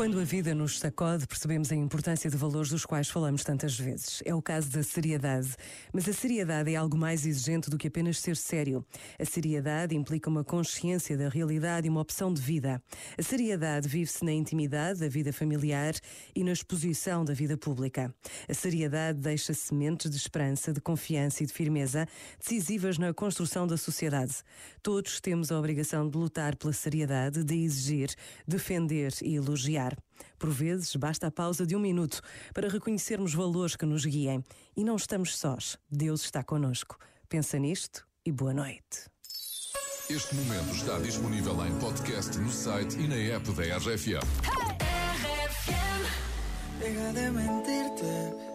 Quando a vida nos sacode, percebemos a importância de valores dos quais falamos tantas vezes. É o caso da seriedade. Mas a seriedade é algo mais exigente do que apenas ser sério. A seriedade implica uma consciência da realidade e uma opção de vida. A seriedade vive-se na intimidade da vida familiar e na exposição da vida pública. A seriedade deixa sementes de esperança, de confiança e de firmeza decisivas na construção da sociedade. Todos temos a obrigação de lutar pela seriedade, de exigir, defender e elogiar. Por vezes, basta a pausa de um minuto para reconhecermos valores que nos guiem. E não estamos sós. Deus está conosco. Pensa nisto e boa noite. Este momento está disponível em podcast no site e na app da RFM. Deja de mentirte.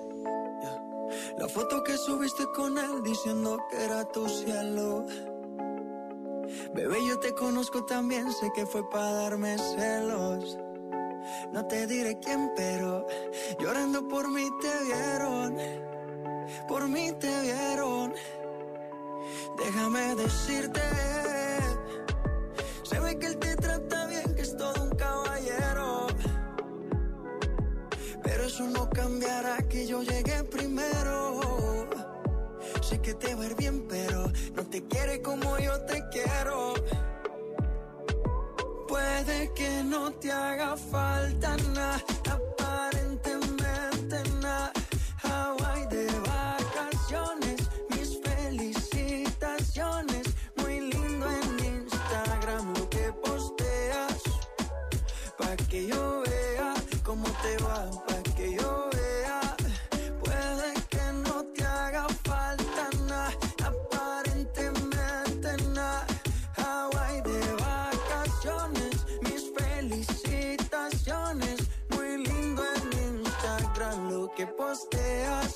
La foto que subiste con él diciendo que era tu cielo. Bebé, yo te conozco también, sé que fue para darme celos. No te diré quién, pero llorando por mí te vieron. Por mí te vieron. Déjame decirte. Se ve que él te trata bien, que es todo un caballero. Pero eso no cambiará que yo llegué primero. Sé que te va a ir bien, pero no te quiere como yo te Que no te haga falta nada, aparentemente nada. Hawaii de vacaciones, mis felicitaciones. Muy lindo en Instagram lo que posteas. Pa' que yo vea cómo te va, posteas.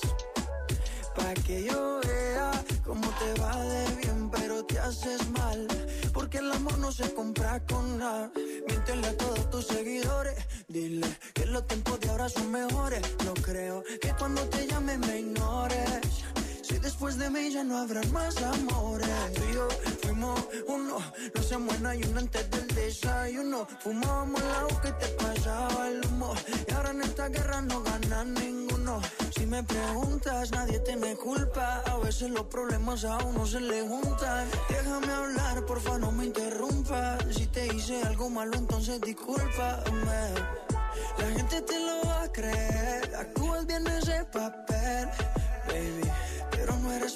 Pa' que yo vea cómo te va de bien, pero te haces mal. Porque el amor no se compra con nada. Miéntele a todos tus seguidores. Dile que los tiempos de ahora son mejores. No creo que cuando te llame me ignores. Después de mí ya no habrán más amores. Tú y yo fuimos uno, no se muera y uno antes del desayuno. Fumábamos agua que te pasaba el humo. Y ahora en esta guerra no gana ninguno. Si me preguntas, nadie tiene culpa. A veces los problemas a uno se le juntan. Déjame hablar, porfa, no me interrumpas. Si te hice algo malo, entonces discúlpame. La gente te lo va a creer. Actúas bien ese papel, baby.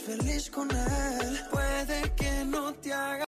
Feliz con él. Puede que no te haga.